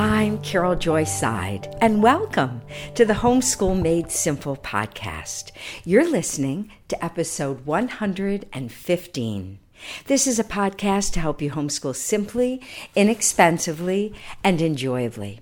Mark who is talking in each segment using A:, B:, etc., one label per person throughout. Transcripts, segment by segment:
A: I'm Carol Joy Seid, and welcome to the Homeschool Made Simple podcast. You're listening to episode 115. This is a podcast to help you homeschool simply, inexpensively, and enjoyably.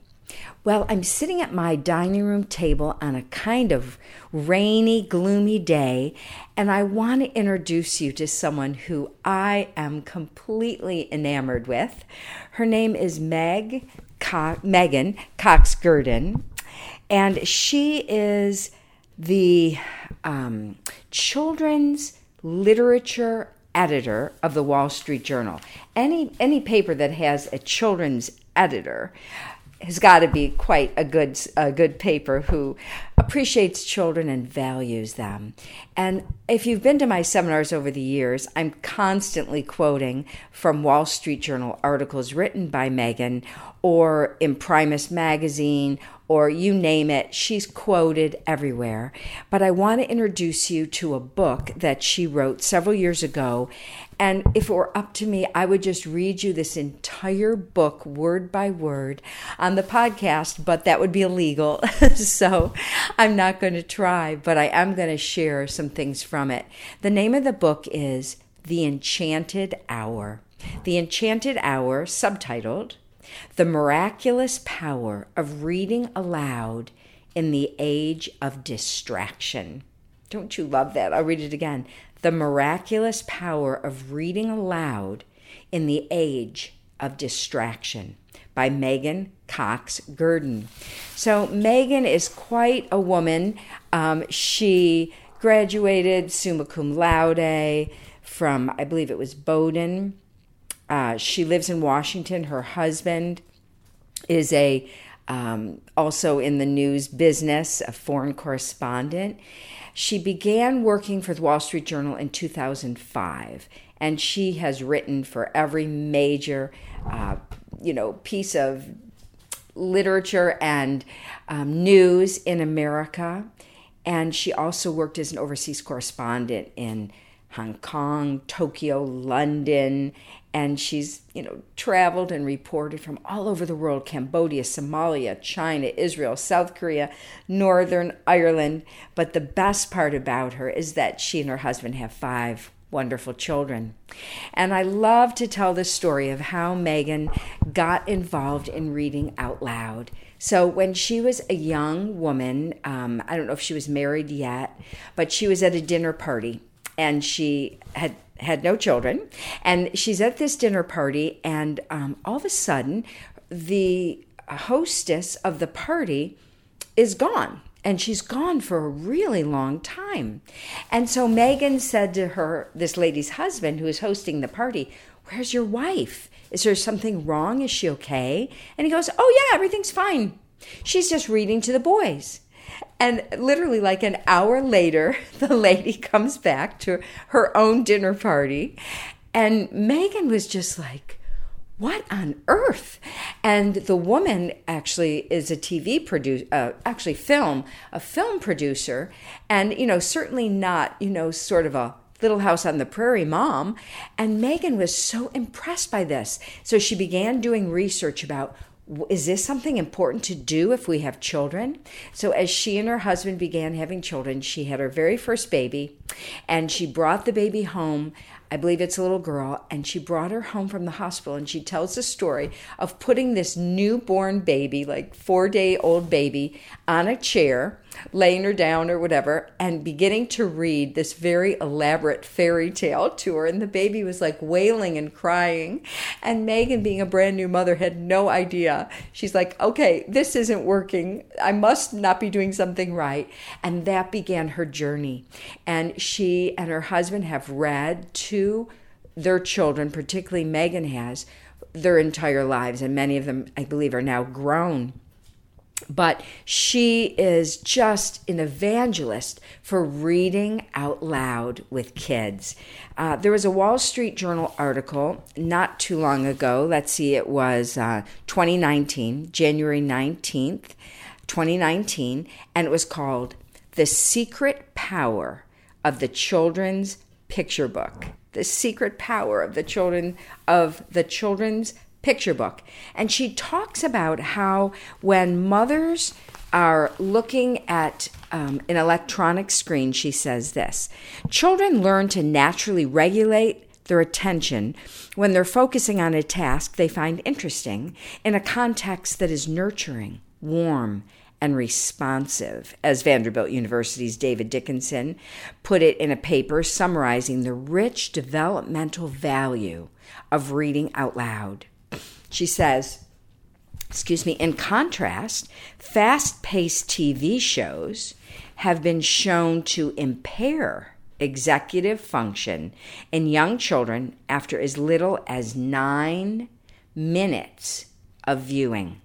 A: Well, I'm sitting at my dining room table on a kind of rainy, gloomy day, and I want to introduce you to someone who I am completely enamored with. Her name is Meg Co- Meghan Cox Gurdon, and she is the um, children's literature editor of the Wall Street Journal. Any any paper that has a children's editor has got to be quite a good a good paper who appreciates children and values them. And if you've been to my seminars over the years, I'm constantly quoting from Wall Street Journal articles written by Meghan or Imprimis magazine or you name it, she's quoted everywhere. But I want to introduce you to a book that she wrote several years ago and if it were up to me, I would just read you this entire book word by word on the podcast, but that would be illegal. so I'm not going to try, but I am going to share some things from it. The name of the book is The Enchanted Hour. The Enchanted Hour, subtitled The Miraculous Power of Reading Aloud in the Age of Distraction. Don't you love that? I'll read it again the miraculous power of reading aloud in the age of distraction by Meghan Cox Gurdon. So, Meghan is quite a woman. Um, she graduated summa cum laude from, I believe it was Bowdoin. Uh, she lives in Washington. Her husband is a um, also in the news business, a foreign correspondent. She began working for the Wall Street Journal in 2005, and she has written for every major, uh, you know, piece of literature and um, news in America. And she also worked as an overseas correspondent in Hong Kong, Tokyo, London, and she's, you know, traveled and reported from all over the world Cambodia, Somalia, China, Israel, South Korea, Northern Ireland. But the best part about her is that she and her husband have five wonderful children. And I love to tell the story of how Meghan got involved in reading out loud. So, when she was a young woman, um, I don't know if she was married yet, but she was at a dinner party and she had had no children, and she's at this dinner party, and um, all of a sudden, the hostess of the party is gone. And she's gone for a really long time. And so Meghan said to her, this lady's husband who is hosting the party, Where's your wife? Is there something wrong? Is she okay? And he goes, Oh, yeah, everything's fine. She's just reading to the boys. And literally, like an hour later, the lady comes back to her own dinner party. And Meghan was just like, what on earth? And the woman actually is a TV producer, uh, actually film, a film producer, and you know certainly not you know sort of a Little House on the Prairie mom. And Meghan was so impressed by this, so she began doing research about is this something important to do if we have children? So, as she and her husband began having children, she had her very first baby and she brought the baby home. I believe it's a little girl, and she brought her home from the hospital. And she tells the story of putting this newborn baby, like four day old baby, on a chair laying her down or whatever, and beginning to read this very elaborate fairy tale to her. And the baby was like wailing and crying. And Meghan, being a brand new mother, had no idea. She's like, okay, this isn't working. I must not be doing something right. And that began her journey. And she and her husband have read to their children, particularly Megan has, their entire lives. And many of them, I believe, are now grown but she is just an evangelist for reading out loud with kids. Uh, there was a Wall Street Journal article not too long ago. Let's see, it was uh, 2019, January 19th, 2019, and it was called The Secret Power of the Children's Picture Book. The Secret Power of the Children of the Children's picture book. And she talks about how when mothers are looking at um, an electronic screen, she says this Children learn to naturally regulate their attention when they're focusing on a task they find interesting in a context that is nurturing, warm, and responsive, as Vanderbilt University's David Dickinson put it in a paper summarizing the rich developmental value of reading out loud. She says, excuse me, in contrast, fast paced TV shows have been shown to impair executive function in young children after as little as nine minutes of viewing.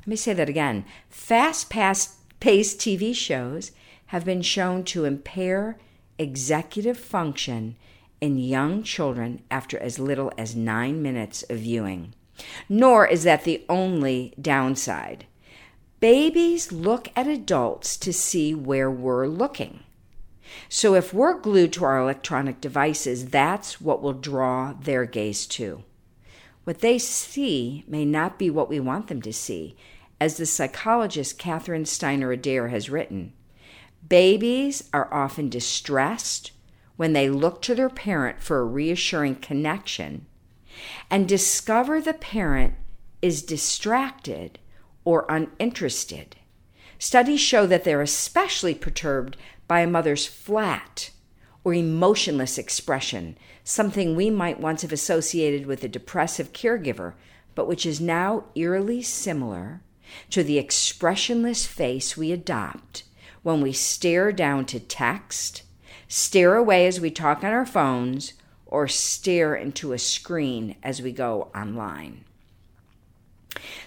A: Let me say that again. Fast paced TV shows have been shown to impair executive function in young children after as little as nine minutes of viewing. Nor is that the only downside. Babies look at adults to see where we're looking. So if we're glued to our electronic devices, that's what will draw their gaze to. What they see may not be what we want them to see. As the psychologist Catherine Steiner Adair has written, babies are often distressed when they look to their parent for a reassuring connection and discover the parent is distracted or uninterested. Studies show that they're especially perturbed by a mother's flat or emotionless expression, something we might once have associated with a depressive caregiver, but which is now eerily similar to the expressionless face we adopt when we stare down to text, stare away as we talk on our phones, or stare into a screen as we go online.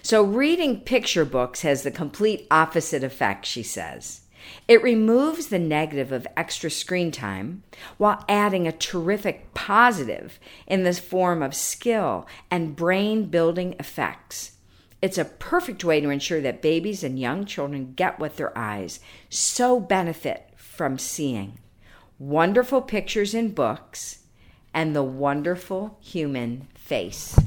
A: So, reading picture books has the complete opposite effect, she says. It removes the negative of extra screen time while adding a terrific positive in the form of skill and brain building effects. It's a perfect way to ensure that babies and young children get what their eyes so benefit from seeing wonderful pictures in books and the wonderful human face.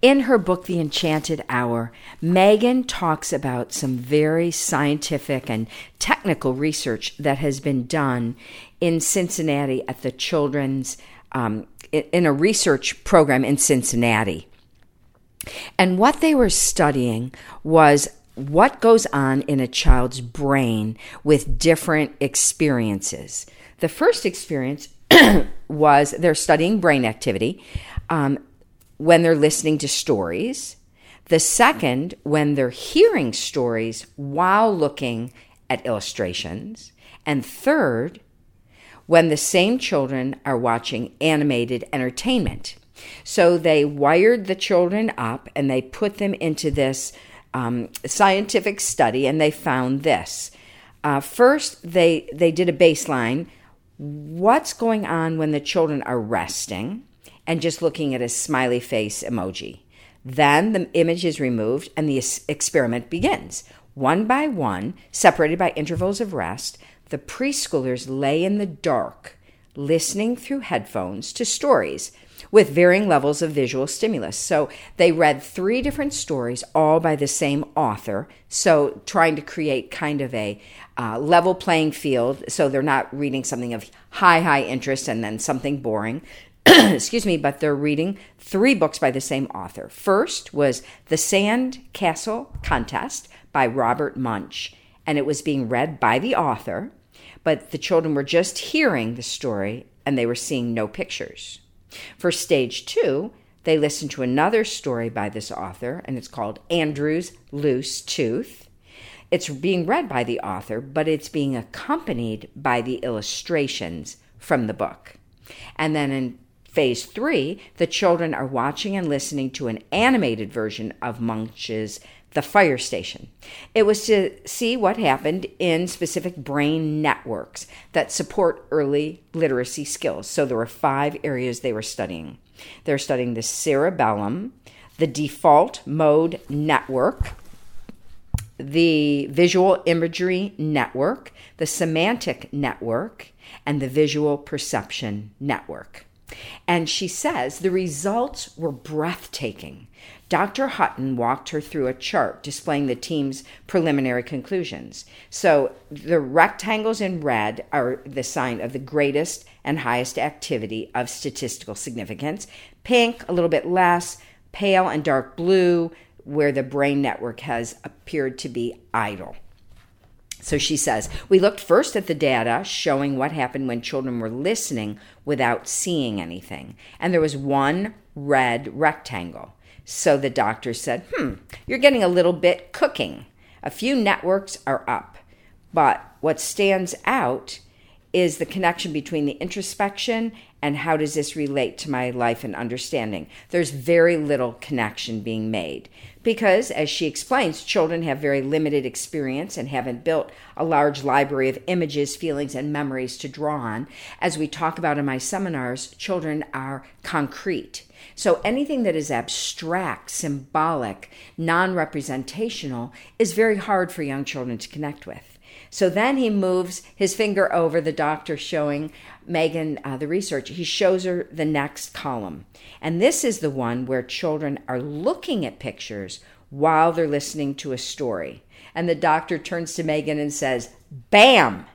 A: In her book, The Enchanted Hour, Meghan talks about some very scientific and technical research that has been done in Cincinnati at the Children's, um, in a research program in Cincinnati. And what they were studying was what goes on in a child's brain with different experiences. The first experience was they're studying brain activity. Um, when they're listening to stories. The second, when they're hearing stories while looking at illustrations. And third, when the same children are watching animated entertainment. So they wired the children up and they put them into this um, scientific study, and they found this. Uh, first, they they did a baseline. What's going on when the children are resting? and just looking at a smiley face emoji. Then the image is removed and the experiment begins. One by one, separated by intervals of rest, the preschoolers lay in the dark, listening through headphones to stories with varying levels of visual stimulus. So they read three different stories, all by the same author. So trying to create kind of a uh, level playing field. So they're not reading something of high, high interest and then something boring. excuse me, but they're reading three books by the same author. First was The Sand Castle Contest by Robert Munsch, and it was being read by the author, but the children were just hearing the story and they were seeing no pictures. For stage two, they listen to another story by this author, and it's called Andrew's Loose Tooth. It's being read by the author, but it's being accompanied by the illustrations from the book. And then in Phase three, the children are watching and listening to an animated version of Munsch's The Fire Station. It was to see what happened in specific brain networks that support early literacy skills. So there were five areas they were studying. They're studying the cerebellum, the default mode network, the visual imagery network, the semantic network, and the visual perception network. And she says the results were breathtaking. Dr. Hutton walked her through a chart displaying the team's preliminary conclusions. So the rectangles in red are the sign of the greatest and highest activity of statistical significance. Pink, a little bit less. Pale and dark blue, where the brain network has appeared to be idle. So she says, We looked first at the data showing what happened when children were listening without seeing anything. And there was one red rectangle. So the doctor said, Hmm, you're getting a little bit cooking. A few networks are up. But what stands out is the connection between the introspection and how does this relate to my life and understanding. There's very little connection being made because, as she explains, children have very limited experience and haven't built a large library of images, feelings, and memories to draw on. As we talk about in my seminars, children are concrete. So anything that is abstract, symbolic, non representational is very hard for young children to connect with. So then he moves his finger over the doctor showing Meghan uh, the research. He shows her the next column. And this is the one where children are looking at pictures while they're listening to a story. And the doctor turns to Meghan and says, Bam!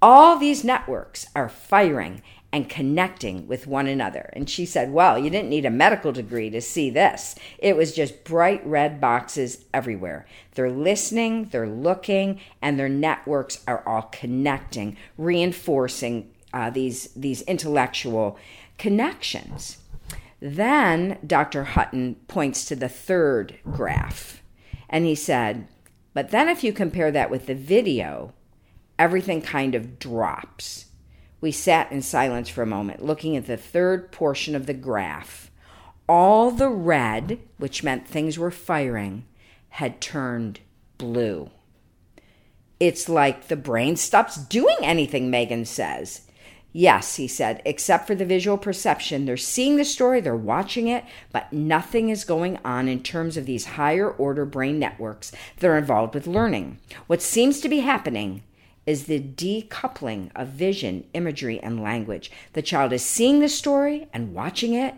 A: All these networks are firing and connecting with one another. And she said, Well, you didn't need a medical degree to see this. It was just bright red boxes everywhere. They're listening, they're looking, and their networks are all connecting, reinforcing uh, these, these intellectual connections. Then Dr. Hutton points to the third graph, and he said, But then if you compare that with the video, everything kind of drops we sat in silence for a moment, looking at the third portion of the graph. All the red, which meant things were firing, had turned blue. It's like the brain stops doing anything, Meghan says. Yes, he said, except for the visual perception. They're seeing the story, they're watching it, but nothing is going on in terms of these higher order brain networks that are involved with learning. What seems to be happening is the decoupling of vision, imagery, and language. The child is seeing the story and watching it,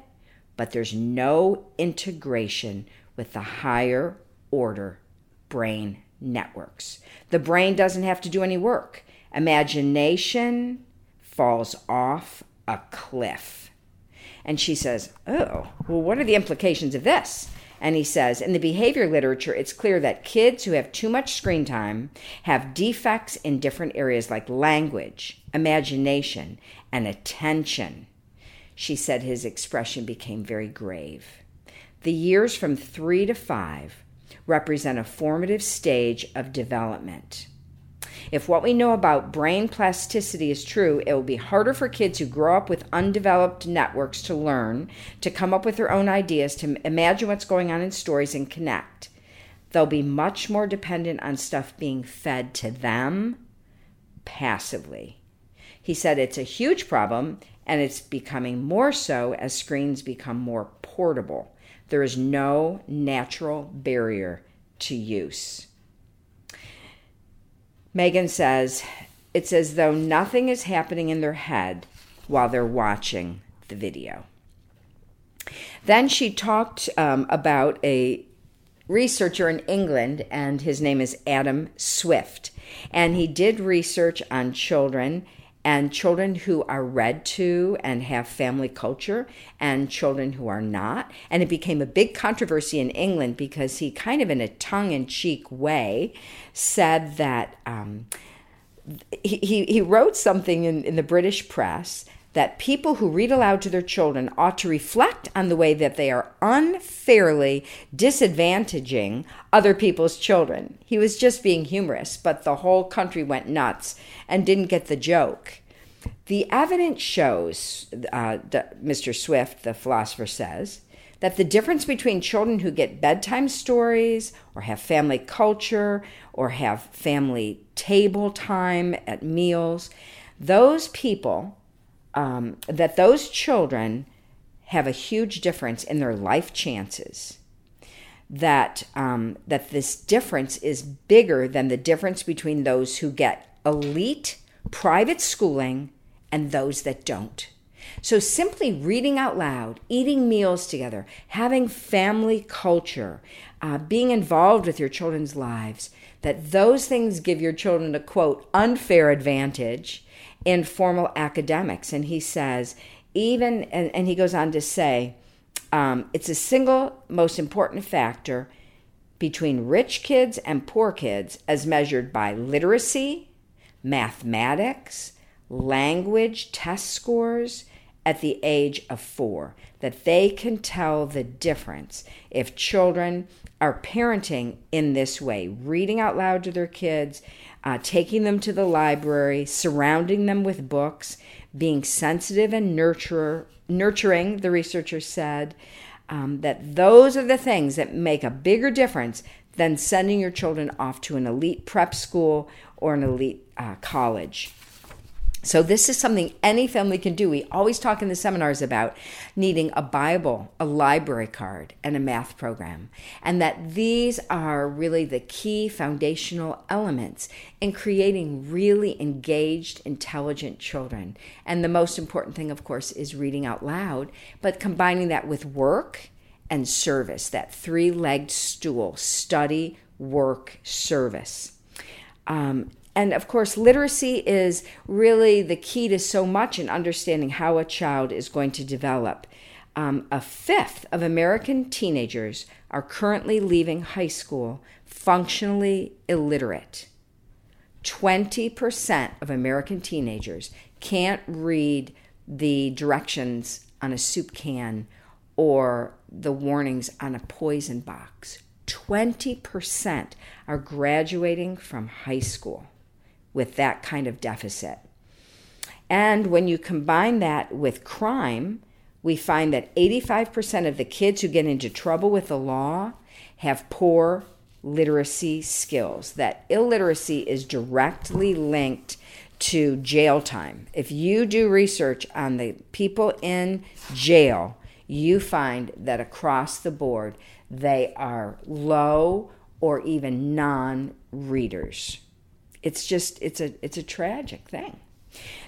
A: but there's no integration with the higher order brain networks. The brain doesn't have to do any work. Imagination falls off a cliff. And she says, Oh, well, what are the implications of this? And he says, in the behavior literature, it's clear that kids who have too much screen time have defects in different areas like language, imagination, and attention. She said his expression became very grave. The years from three to five represent a formative stage of development. If what we know about brain plasticity is true, it will be harder for kids who grow up with undeveloped networks to learn, to come up with their own ideas, to imagine what's going on in stories and connect. They'll be much more dependent on stuff being fed to them passively. He said it's a huge problem and it's becoming more so as screens become more portable. There is no natural barrier to use. Meghan says, it's as though nothing is happening in their head while they're watching the video. Then she talked um, about a researcher in England, and his name is Adam Swift. And he did research on children and children who are read to and have family culture and children who are not. And it became a big controversy in England because he kind of in a tongue in cheek way said that um, he, he wrote something in, in the British press that people who read aloud to their children ought to reflect on the way that they are unfairly disadvantaging other people's children. He was just being humorous, but the whole country went nuts and didn't get the joke. The evidence shows, uh, Mr. Swift, the philosopher, says, that the difference between children who get bedtime stories or have family culture or have family table time at meals, those people um, that those children have a huge difference in their life chances. That um, that this difference is bigger than the difference between those who get elite private schooling and those that don't. So, simply reading out loud, eating meals together, having family culture, uh, being involved with your children's lives, that those things give your children a quote, unfair advantage in formal academics. And he says, even, and, and he goes on to say, um, it's a single most important factor between rich kids and poor kids as measured by literacy, mathematics, language test scores at the age of four, that they can tell the difference if children are parenting in this way, reading out loud to their kids, uh, taking them to the library, surrounding them with books, being sensitive and nurturer, nurturing, the researcher said, um, that those are the things that make a bigger difference than sending your children off to an elite prep school or an elite uh, college. So, this is something any family can do. We always talk in the seminars about needing a Bible, a library card, and a math program. And that these are really the key foundational elements in creating really engaged, intelligent children. And the most important thing, of course, is reading out loud, but combining that with work and service, that three legged stool study, work, service. Um, and of course, literacy is really the key to so much in understanding how a child is going to develop. Um, a fifth of American teenagers are currently leaving high school functionally illiterate. 20% of American teenagers can't read the directions on a soup can or the warnings on a poison box. 20% are graduating from high school with that kind of deficit. And when you combine that with crime, we find that 85% of the kids who get into trouble with the law have poor literacy skills. That illiteracy is directly linked to jail time. If you do research on the people in jail, you find that across the board they are low or even non readers it's just it's a it's a tragic thing.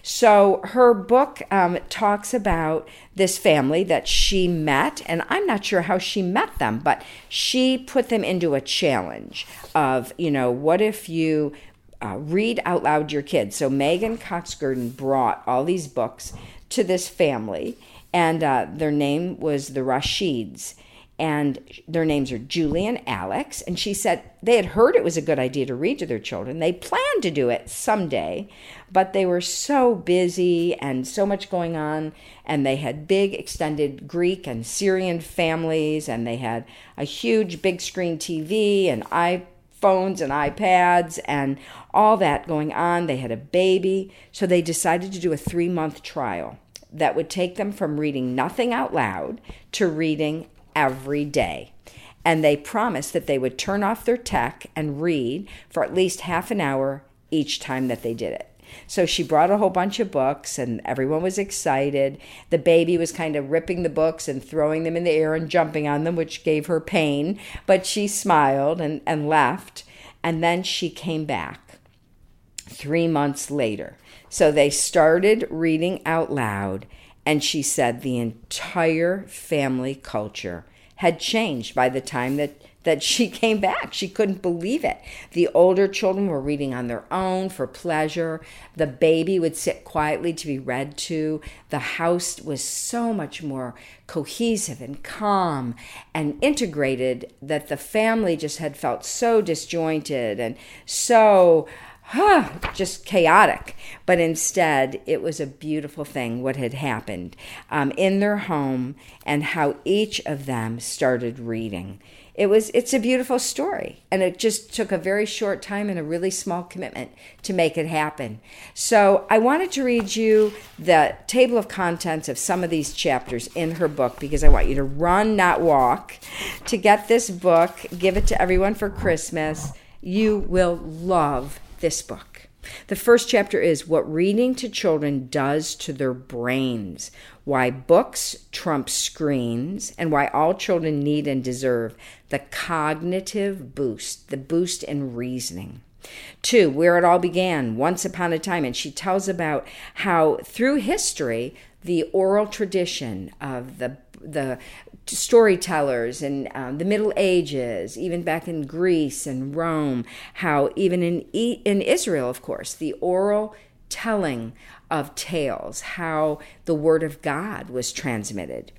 A: So her book um, talks about this family that she met, and I'm not sure how she met them, but she put them into a challenge of, you know, what if you uh, read out loud your kids? So Meghan Cox brought all these books to this family, and uh, their name was the Rashids and their names are Julie and Alex. And she said they had heard it was a good idea to read to their children. They planned to do it someday, but they were so busy and so much going on. And they had big extended Greek and Syrian families, and they had a huge big screen TV and iPhones and iPads and all that going on. They had a baby. So they decided to do a three month trial that would take them from reading nothing out loud to reading every day. And they promised that they would turn off their tech and read for at least half an hour each time that they did it. So she brought a whole bunch of books and everyone was excited. The baby was kind of ripping the books and throwing them in the air and jumping on them, which gave her pain. But she smiled and, and left. And then she came back three months later. So they started reading out loud and she said the entire family culture had changed by the time that, that she came back. She couldn't believe it. The older children were reading on their own for pleasure. The baby would sit quietly to be read to. The house was so much more cohesive and calm and integrated that the family just had felt so disjointed and so huh, just chaotic. But instead, it was a beautiful thing what had happened um, in their home and how each of them started reading. It was it's a beautiful story, and it just took a very short time and a really small commitment to make it happen. So I wanted to read you the table of contents of some of these chapters in her book because I want you to run, not walk, to get this book. Give it to everyone for Christmas. You will love this book. The first chapter is What Reading to Children Does to Their Brains, Why Books Trump Screens, and Why All Children Need and Deserve the Cognitive Boost, the boost in reasoning. Two, Where It All Began, Once Upon a Time, and she tells about how through history, the oral tradition of the the storytellers in um, the Middle Ages, even back in Greece and Rome, how even in in Israel, of course, the oral telling of tales, how the word of God was transmitted.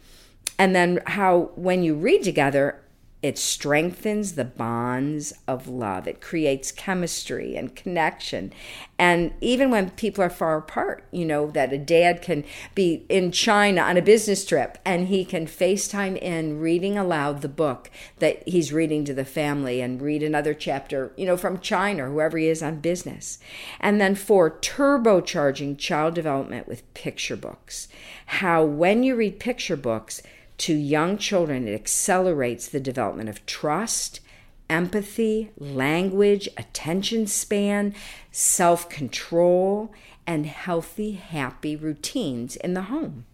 A: And then how when you read together, it strengthens the bonds of love. It creates chemistry and connection. And even when people are far apart, you know, that a dad can be in China on a business trip and he can FaceTime in reading aloud the book that he's reading to the family and read another chapter, you know, from China or whoever he is on business. And then for turbocharging child development with picture books, how when you read picture books, to young children, it accelerates the development of trust, empathy, language, attention span, self control, and healthy, happy routines in the home.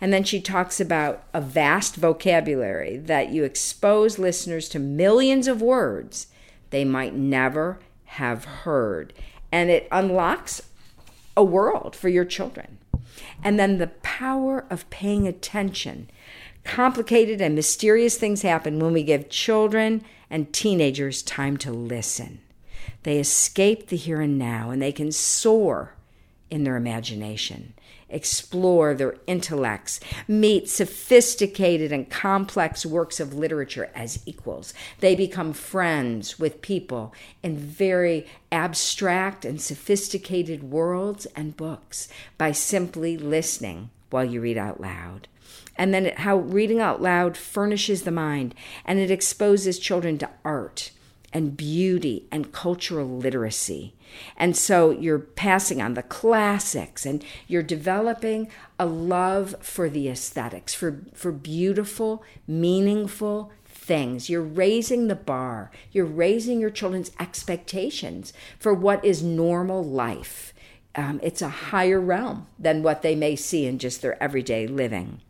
A: And then she talks about a vast vocabulary that you expose listeners to millions of words they might never have heard. And it unlocks a world for your children. And then the power of paying attention Complicated and mysterious things happen when we give children and teenagers time to listen. They escape the here and now and they can soar in their imagination, explore their intellects, meet sophisticated and complex works of literature as equals. They become friends with people in very abstract and sophisticated worlds and books by simply listening while you read out loud and then how reading out loud furnishes the mind and it exposes children to art and beauty and cultural literacy. And so you're passing on the classics and you're developing a love for the aesthetics, for, for beautiful, meaningful things. You're raising the bar. You're raising your children's expectations for what is normal life. Um, it's a higher realm than what they may see in just their everyday living.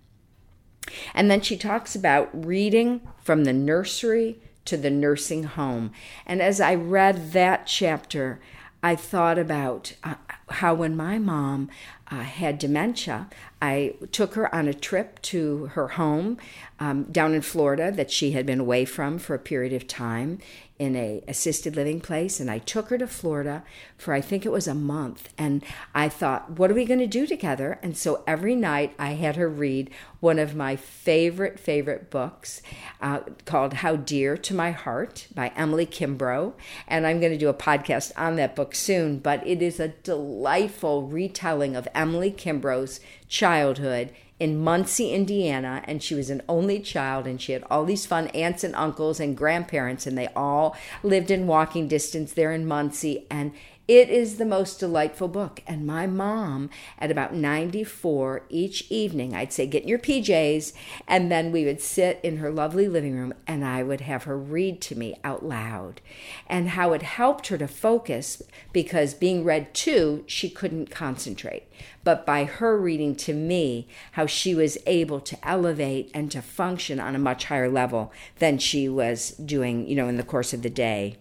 A: And then she talks about reading from the nursery to the nursing home. And as I read that chapter, I thought about uh, how when my mom uh, had dementia, I took her on a trip to her home um, down in Florida that she had been away from for a period of time in a assisted living place and I took her to Florida for I think it was a month and I thought what are we going to do together? And so every night I had her read one of my favorite favorite books uh, called How Dear to My Heart by Emily Kimbrough and I'm going to do a podcast on that book soon but it is a delightful retelling of Emily Kimbrough's childhood in Muncie, Indiana, and she was an only child, and she had all these fun aunts and uncles and grandparents, and they all lived in walking distance there in Muncie. And it is the most delightful book. And my mom, at about 94, each evening, I'd say, Get in your PJs. And then we would sit in her lovely living room and I would have her read to me out loud. And how it helped her to focus because being read to, she couldn't concentrate. But by her reading to me, how she was able to elevate and to function on a much higher level than she was doing, you know, in the course of the day.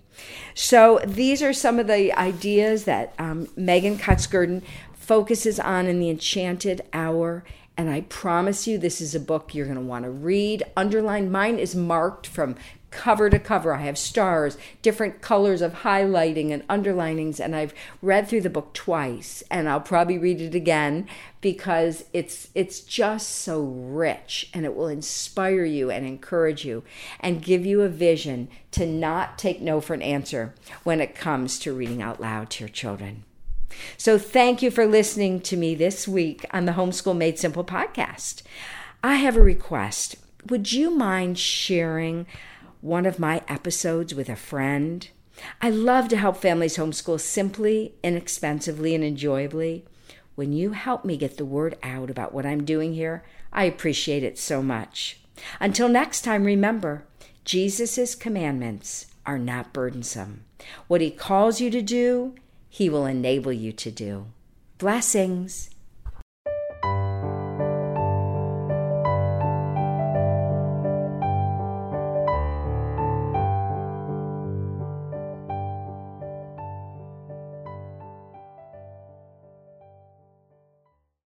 A: So these are some of the ideas that um, Meghan Cox Gurdon focuses on in The Enchanted Hour. And I promise you, this is a book you're going to want to read. Underline mine is marked from cover to cover. I have stars, different colors of highlighting and underlinings, and I've read through the book twice, and I'll probably read it again because it's it's just so rich and it will inspire you and encourage you and give you a vision to not take no for an answer when it comes to reading out loud to your children. So thank you for listening to me this week on the Homeschool Made Simple podcast. I have a request. Would you mind sharing one of my episodes with a friend. I love to help families homeschool simply, inexpensively, and enjoyably. When you help me get the word out about what I'm doing here, I appreciate it so much. Until next time, remember Jesus' commandments are not burdensome. What he calls you to do, he will enable you to do. Blessings.